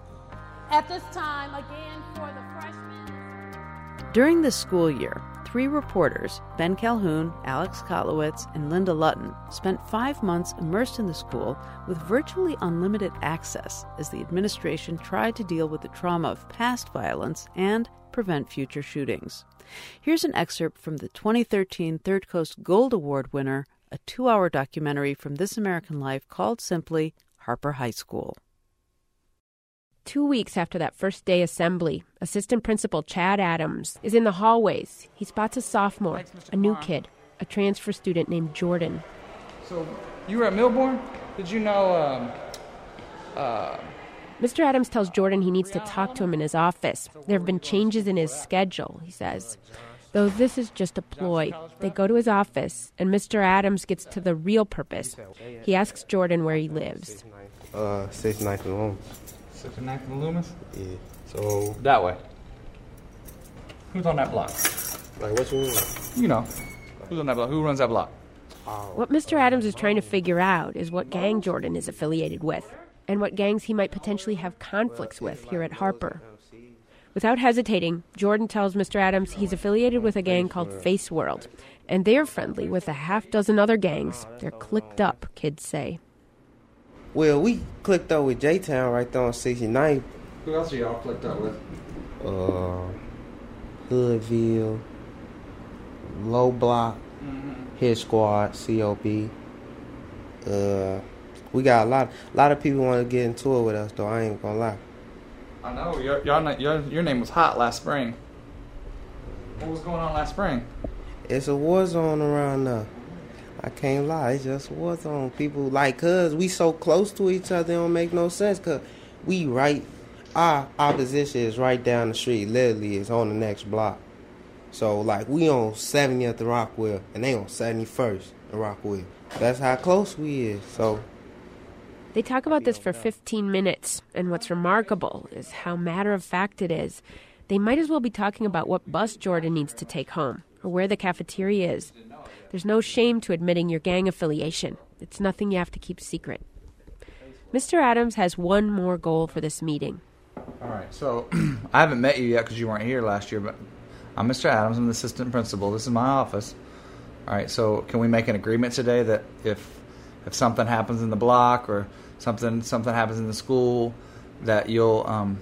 At this time, again, for the freshmen. During this school year, three reporters, Ben Calhoun, Alex Kotlowitz, and Linda Lutton, spent five months immersed in the school with virtually unlimited access as the administration tried to deal with the trauma of past violence and prevent future shootings. Here's an excerpt from the 2013 Third Coast Gold Award winner, a two hour documentary from This American Life called simply Harper High School. Two weeks after that first day assembly, Assistant Principal Chad Adams is in the hallways. He spots a sophomore, a new kid, a transfer student named Jordan. So, you were at Milbourne? Did you know, um, uh, Mr. Adams tells Jordan he needs to talk to him in his office. There have been changes in his schedule, he says. Though this is just a ploy, they go to his office, and Mr. Adams gets to the real purpose. He asks Jordan where he lives. Uh, 69th and Loomis. 69th and Loomis? Yeah. So. That way. Who's on that block? Like, what you mean? You know. Who's on that block? Who runs that block? What Mr. Adams is trying to figure out is what gang Jordan is affiliated with, and what gangs he might potentially have conflicts with here at Harper. Without hesitating, Jordan tells Mr. Adams he's affiliated with a gang called Face World, and they're friendly with a half dozen other gangs. They're clicked up, kids say. Well, we clicked up with J Town right there on 69th. Who else are y'all clicked up with? Uh, Hoodville, Low Block, Hit Squad, COP. Uh, we got a lot. A lot of people want to get into it with us, though. I ain't gonna lie. I know. Your, your, your, your name was hot last spring. What was going on last spring? It's a war zone around there. I can't lie. It's just war zone. People like, cuz we so close to each other, it don't make no sense. Cuz we right, our opposition is right down the street. Literally, it's on the next block. So like, we on 70th and Rockwell, and they on 71st and Rockwell. That's how close we is. So They talk about this for 15 minutes, and what's remarkable is how matter of fact it is. They might as well be talking about what bus Jordan needs to take home, or where the cafeteria is. There's no shame to admitting your gang affiliation. It's nothing you have to keep secret. Mr. Adams has one more goal for this meeting. All right. So I haven't met you yet because you weren't here last year, but I'm Mr. Adams. I'm the assistant principal. This is my office. All right. So can we make an agreement today that if if something happens in the block or something something happens in the school, that you'll um,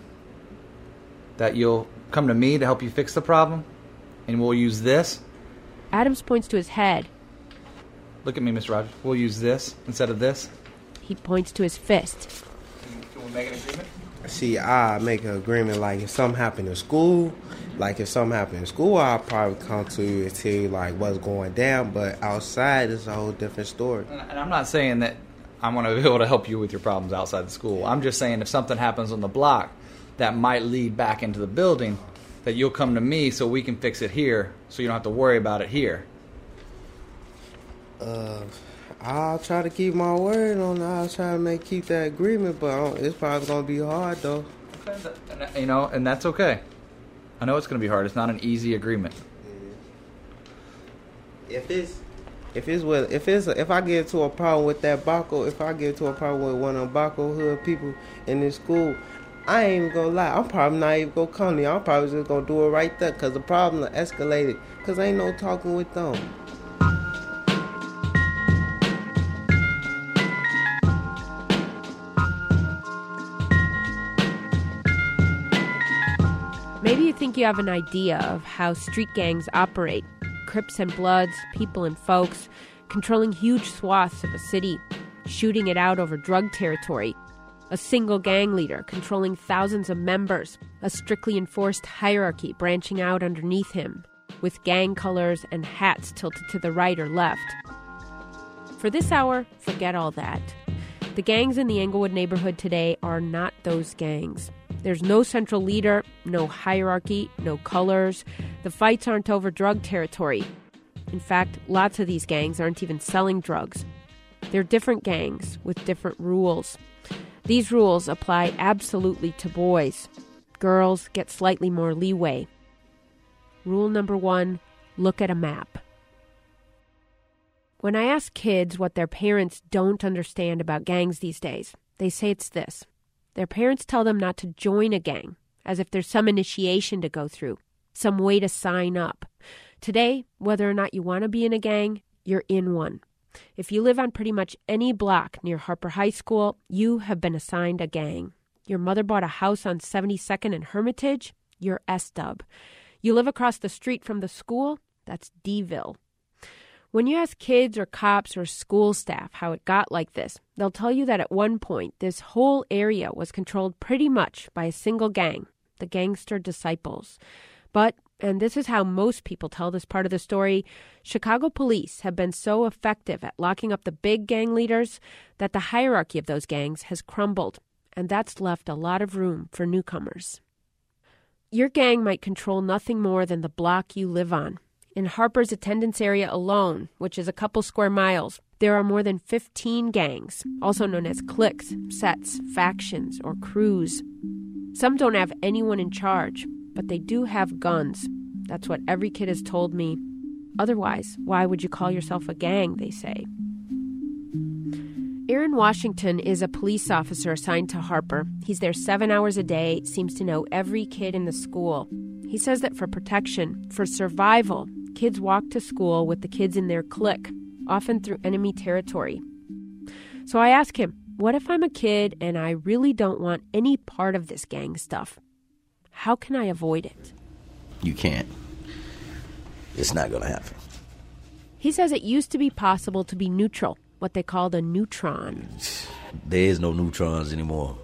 that you'll come to me to help you fix the problem, and we'll use this. Adams points to his head. Look at me, Mr. Rogers. We'll use this instead of this. He points to his fist. Can we make an agreement? See, I make an agreement like if something happened in school, like if something happened in school, I'll probably come to you and tell you like what's going down. But outside, it's a whole different story. And I'm not saying that I'm going to be able to help you with your problems outside the school. I'm just saying if something happens on the block that might lead back into the building, that you'll come to me so we can fix it here, so you don't have to worry about it here. Uh, I'll try to keep my word on. I'll try to make keep that agreement, but it's probably gonna be hard though. You know, and that's okay. I know it's going to be hard. It's not an easy agreement. If it's if it's with if it's if I get to a problem with that Baco, if I get to a problem with one of Baco hood people in this school, I ain't even gonna lie. I'm probably not even gonna come to you. I'm probably just gonna do it right there because the problem escalated. Cause ain't no talking with them. You have an idea of how street gangs operate Crips and Bloods, people and folks, controlling huge swaths of a city, shooting it out over drug territory. A single gang leader controlling thousands of members, a strictly enforced hierarchy branching out underneath him, with gang colors and hats tilted to the right or left. For this hour, forget all that. The gangs in the Englewood neighborhood today are not those gangs. There's no central leader, no hierarchy, no colors. The fights aren't over drug territory. In fact, lots of these gangs aren't even selling drugs. They're different gangs with different rules. These rules apply absolutely to boys. Girls get slightly more leeway. Rule number one look at a map. When I ask kids what their parents don't understand about gangs these days, they say it's this. Their parents tell them not to join a gang, as if there's some initiation to go through, some way to sign up. Today, whether or not you want to be in a gang, you're in one. If you live on pretty much any block near Harper High School, you have been assigned a gang. Your mother bought a house on 72nd and Hermitage, you're S Dub. You live across the street from the school, that's D-ville. When you ask kids or cops or school staff how it got like this, they'll tell you that at one point this whole area was controlled pretty much by a single gang, the Gangster Disciples. But, and this is how most people tell this part of the story, Chicago police have been so effective at locking up the big gang leaders that the hierarchy of those gangs has crumbled, and that's left a lot of room for newcomers. Your gang might control nothing more than the block you live on. In Harper's attendance area alone, which is a couple square miles, there are more than 15 gangs, also known as cliques, sets, factions, or crews. Some don't have anyone in charge, but they do have guns. That's what every kid has told me. Otherwise, why would you call yourself a gang, they say. Aaron Washington is a police officer assigned to Harper. He's there seven hours a day, seems to know every kid in the school. He says that for protection, for survival, kids walk to school with the kids in their clique, often through enemy territory. So I ask him, what if I'm a kid and I really don't want any part of this gang stuff? How can I avoid it? You can't. It's not going to happen. He says it used to be possible to be neutral, what they called a neutron. There is no neutrons anymore.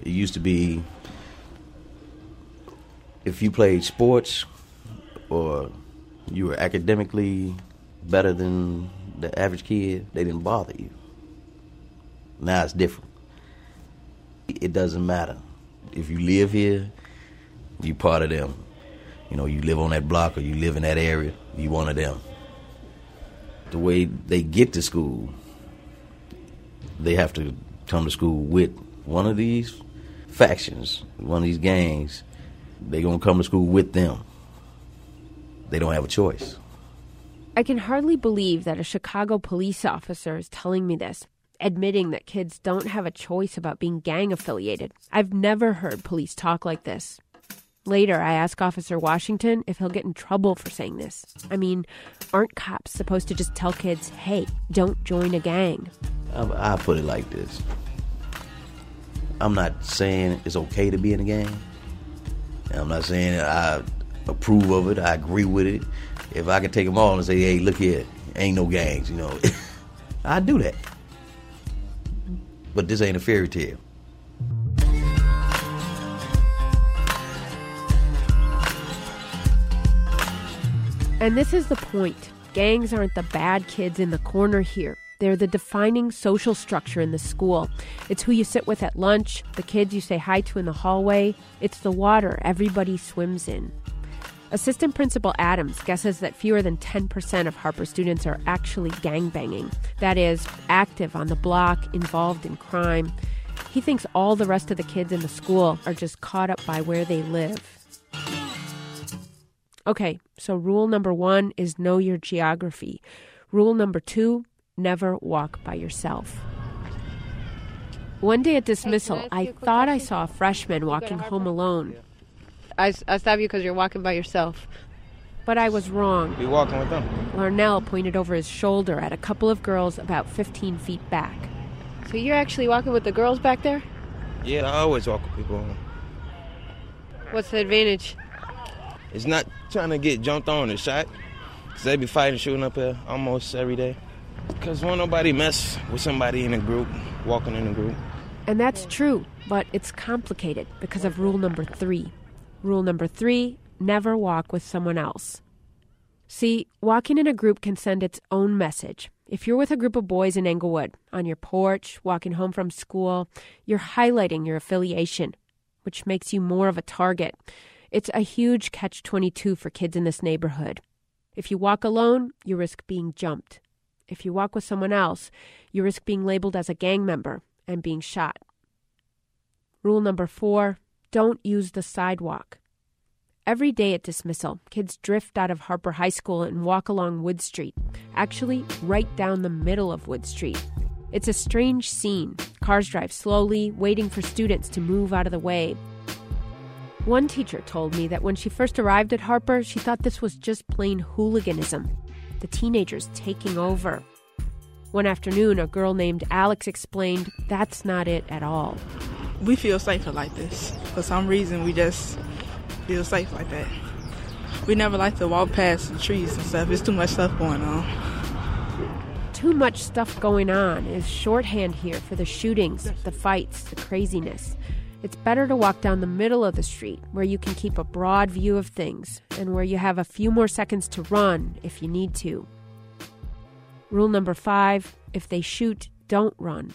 It used to be if you played sports or you were academically better than the average kid, they didn't bother you. Now it's different. It doesn't matter. If you live here, you part of them. You know, you live on that block or you live in that area, you one of them. The way they get to school, they have to come to school with one of these factions, one of these gangs. They're going to come to school with them. They don't have a choice. I can hardly believe that a Chicago police officer is telling me this, admitting that kids don't have a choice about being gang affiliated. I've never heard police talk like this. Later, I ask Officer Washington if he'll get in trouble for saying this. I mean, aren't cops supposed to just tell kids, hey, don't join a gang? I, I put it like this I'm not saying it's okay to be in a gang. I'm not saying I approve of it. I agree with it. If I could take them all and say, hey, look here, ain't no gangs, you know, I'd do that. But this ain't a fairy tale. And this is the point. Gangs aren't the bad kids in the corner here. They're the defining social structure in the school. It's who you sit with at lunch, the kids you say hi to in the hallway. It's the water everybody swims in. Assistant Principal Adams guesses that fewer than 10% of Harper students are actually gangbanging. That is, active on the block, involved in crime. He thinks all the rest of the kids in the school are just caught up by where they live. Okay, so rule number one is know your geography. Rule number two never walk by yourself. One day at dismissal, I thought I saw a freshman walking home alone. I, I stopped you because you're walking by yourself. But I was wrong. You're walking with them? Larnell pointed over his shoulder at a couple of girls about 15 feet back. So you're actually walking with the girls back there? Yeah, I always walk with people. What's the advantage? It's not trying to get jumped on and shot. Cause they be fighting, shooting up here almost every day. Cause won't nobody mess with somebody in a group, walking in a group. And that's true, but it's complicated because of rule number three. Rule number three never walk with someone else. See, walking in a group can send its own message. If you're with a group of boys in Englewood, on your porch, walking home from school, you're highlighting your affiliation, which makes you more of a target. It's a huge catch 22 for kids in this neighborhood. If you walk alone, you risk being jumped. If you walk with someone else, you risk being labeled as a gang member and being shot. Rule number four don't use the sidewalk. Every day at dismissal, kids drift out of Harper High School and walk along Wood Street, actually, right down the middle of Wood Street. It's a strange scene. Cars drive slowly, waiting for students to move out of the way. One teacher told me that when she first arrived at Harper, she thought this was just plain hooliganism, the teenagers taking over. One afternoon, a girl named Alex explained that's not it at all. We feel safer like this. For some reason, we just feel safe like that. We never like to walk past the trees and stuff. It's too much stuff going on. Too much stuff going on is shorthand here for the shootings, the fights, the craziness. It's better to walk down the middle of the street where you can keep a broad view of things and where you have a few more seconds to run if you need to. Rule number five if they shoot, don't run.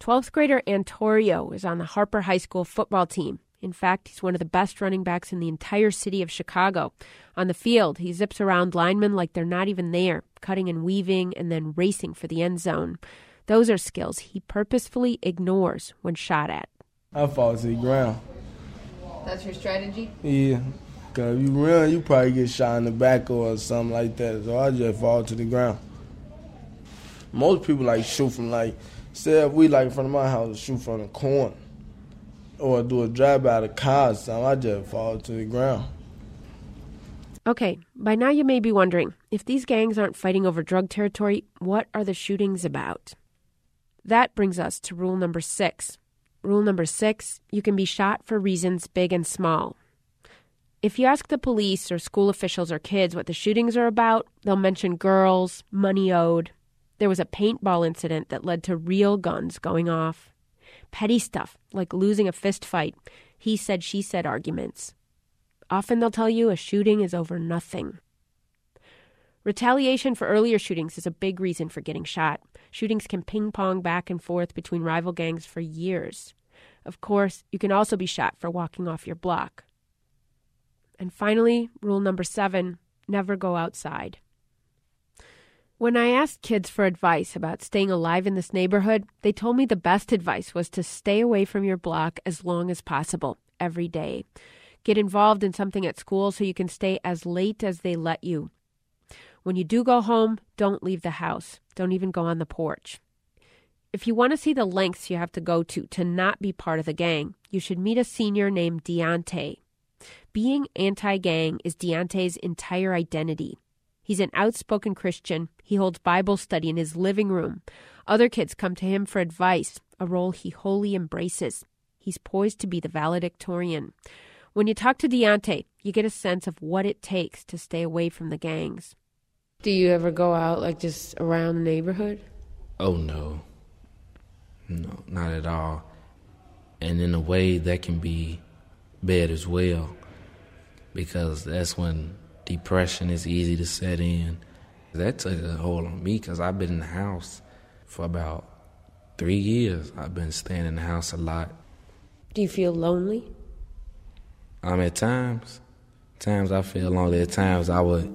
12th grader Antorio is on the Harper High School football team. In fact, he's one of the best running backs in the entire city of Chicago. On the field, he zips around linemen like they're not even there, cutting and weaving and then racing for the end zone. Those are skills he purposefully ignores when shot at. I fall to the ground. That's your strategy? Yeah. Because if you run, you probably get shot in the back or something like that. So I just fall to the ground. Most people like shoot from like, say if we like in front of my house, shoot from the corner. Or do a drive by the car or something, I just fall to the ground. Okay, by now you may be wondering if these gangs aren't fighting over drug territory, what are the shootings about? That brings us to rule number six. Rule number six you can be shot for reasons big and small. If you ask the police or school officials or kids what the shootings are about, they'll mention girls, money owed. There was a paintball incident that led to real guns going off. Petty stuff, like losing a fist fight, he said, she said arguments. Often they'll tell you a shooting is over nothing. Retaliation for earlier shootings is a big reason for getting shot. Shootings can ping pong back and forth between rival gangs for years. Of course, you can also be shot for walking off your block. And finally, rule number seven never go outside. When I asked kids for advice about staying alive in this neighborhood, they told me the best advice was to stay away from your block as long as possible, every day. Get involved in something at school so you can stay as late as they let you. When you do go home, don't leave the house. Don't even go on the porch. If you want to see the lengths you have to go to to not be part of the gang, you should meet a senior named Deontay. Being anti gang is Deontay's entire identity. He's an outspoken Christian. He holds Bible study in his living room. Other kids come to him for advice, a role he wholly embraces. He's poised to be the valedictorian. When you talk to Deontay, you get a sense of what it takes to stay away from the gangs. Do you ever go out, like, just around the neighborhood? Oh, no. No, not at all. And in a way, that can be bad as well, because that's when depression is easy to set in. That took a hold on me because I've been in the house for about three years. I've been staying in the house a lot. Do you feel lonely? I'm at times, times I feel lonely. At times I would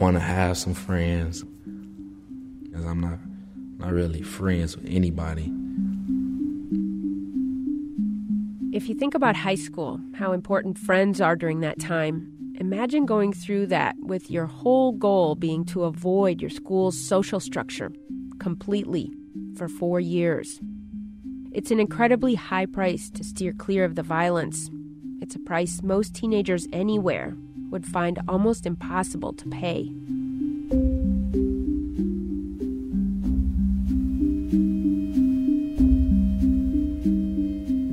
want to have some friends because I'm not not really friends with anybody. If you think about high school, how important friends are during that time, imagine going through that with your whole goal being to avoid your school's social structure completely for four years. It's an incredibly high price to steer clear of the violence. It's a price most teenagers anywhere would find almost impossible to pay.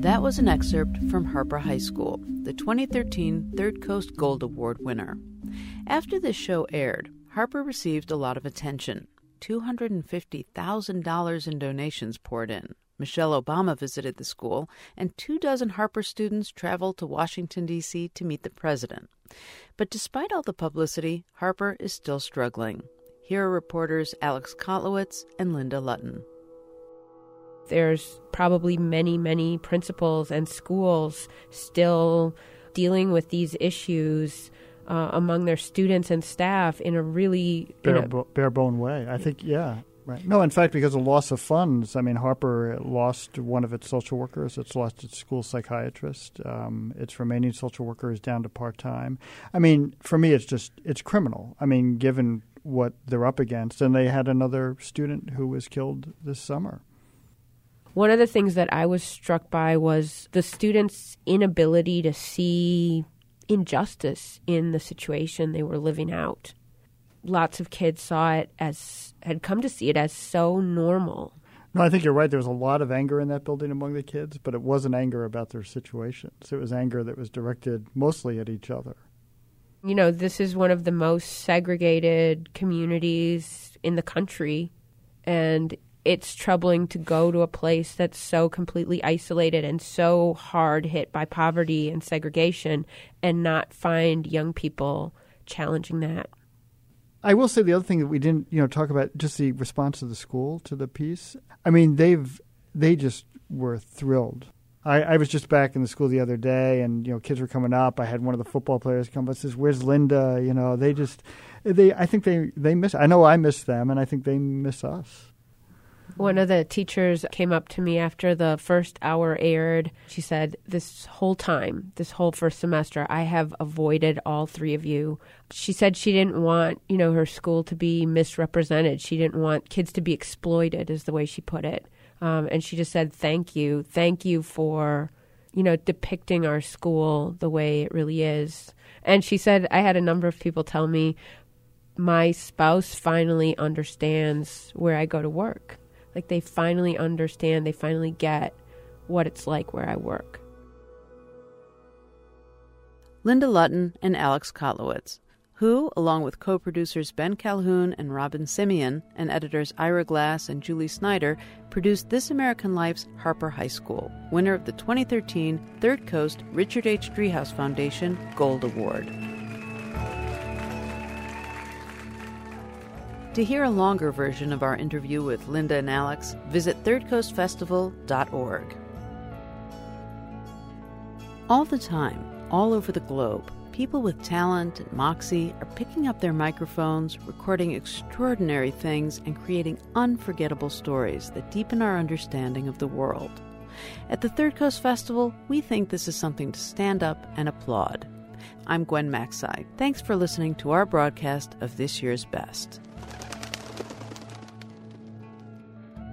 That was an excerpt from Harper High School, the 2013 Third Coast Gold Award winner. After this show aired, Harper received a lot of attention. $250,000 in donations poured in. Michelle Obama visited the school, and two dozen Harper students traveled to Washington, D.C. to meet the president. But despite all the publicity, Harper is still struggling. Here are reporters Alex Kotlowitz and Linda Lutton. There's probably many, many principals and schools still dealing with these issues uh, among their students and staff in a really bare, a, bo- bare bone way. I think, yeah. Right. No, in fact, because of loss of funds, I mean, Harper lost one of its social workers. It's lost its school psychiatrist. Um, its remaining social worker is down to part time. I mean, for me, it's just it's criminal. I mean, given what they're up against, and they had another student who was killed this summer. One of the things that I was struck by was the students' inability to see injustice in the situation they were living out. Lots of kids saw it as, had come to see it as so normal. No, I think you're right. There was a lot of anger in that building among the kids, but it wasn't anger about their situations. It was anger that was directed mostly at each other. You know, this is one of the most segregated communities in the country, and it's troubling to go to a place that's so completely isolated and so hard hit by poverty and segregation and not find young people challenging that. I will say the other thing that we didn't, you know, talk about just the response of the school to the piece. I mean, they've they just were thrilled. I, I was just back in the school the other day, and you know, kids were coming up. I had one of the football players come up and says, "Where's Linda?" You know, they just they. I think they they miss. I know I miss them, and I think they miss us. One of the teachers came up to me after the first hour aired. She said, This whole time, this whole first semester, I have avoided all three of you. She said she didn't want, you know, her school to be misrepresented. She didn't want kids to be exploited, is the way she put it. Um, and she just said, Thank you. Thank you for, you know, depicting our school the way it really is. And she said, I had a number of people tell me, my spouse finally understands where I go to work like they finally understand, they finally get what it's like where I work. Linda Lutton and Alex Kotlowitz, who, along with co producers Ben Calhoun and Robyn Semien and editors Ira Glass and Julie Snyder, produced This American Life's Harper High School, winner of the 2013 Third Coast Richard H. Driehaus Foundation Gold Award. To hear a longer version of our interview with Linda and Alex, visit thirdcoastfestival.org. All the time, all over the globe, people with talent and moxie are picking up their microphones, recording extraordinary things, and creating unforgettable stories that deepen our understanding of the world. At the Third Coast Festival, we think this is something to stand up and applaud. I'm Gwen Macsai. Thanks for listening to our broadcast of this year's best.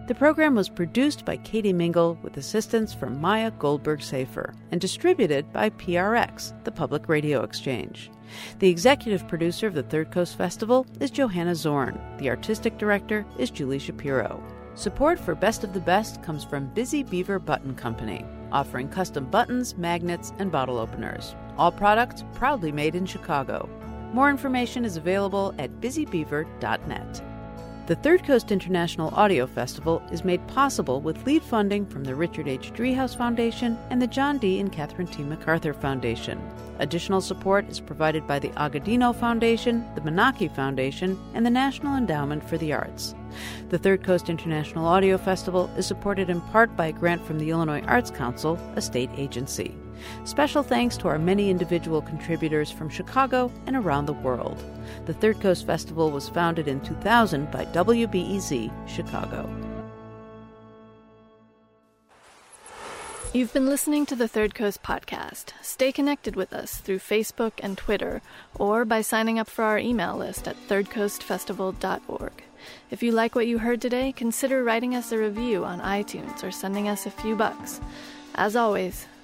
The program was produced by Katie Mingle with assistance from Maya Goldberg Safer and distributed by PRX, the Public Radio Exchange. The executive producer of the Third Coast Festival is Johanna Zorn. The artistic director is Julie Shapiro. Support for Best of the Best comes from Busy Beaver Button Company, offering custom buttons, magnets, and bottle openers. All products proudly made in Chicago. More information is available at busybeaver.net. The Third Coast International Audio Festival is made possible with lead funding from the Richard H. Driehaus Foundation and the John D. and Catherine T. MacArthur Foundation. Additional support is provided by the Agudino Foundation, the Menaki Foundation, and the National Endowment for the Arts. The Third Coast International Audio Festival is supported in part by a grant from the Illinois Arts Council, a state agency. Special thanks to our many individual contributors from Chicago and around the world. The Third Coast Festival was founded in 2000 by WBEZ Chicago. You've been listening to the Third Coast podcast. Stay connected with us through Facebook and Twitter or by signing up for our email list at thirdcoastfestival.org. If you like what you heard today, consider writing us a review on iTunes or sending us a few bucks. As always,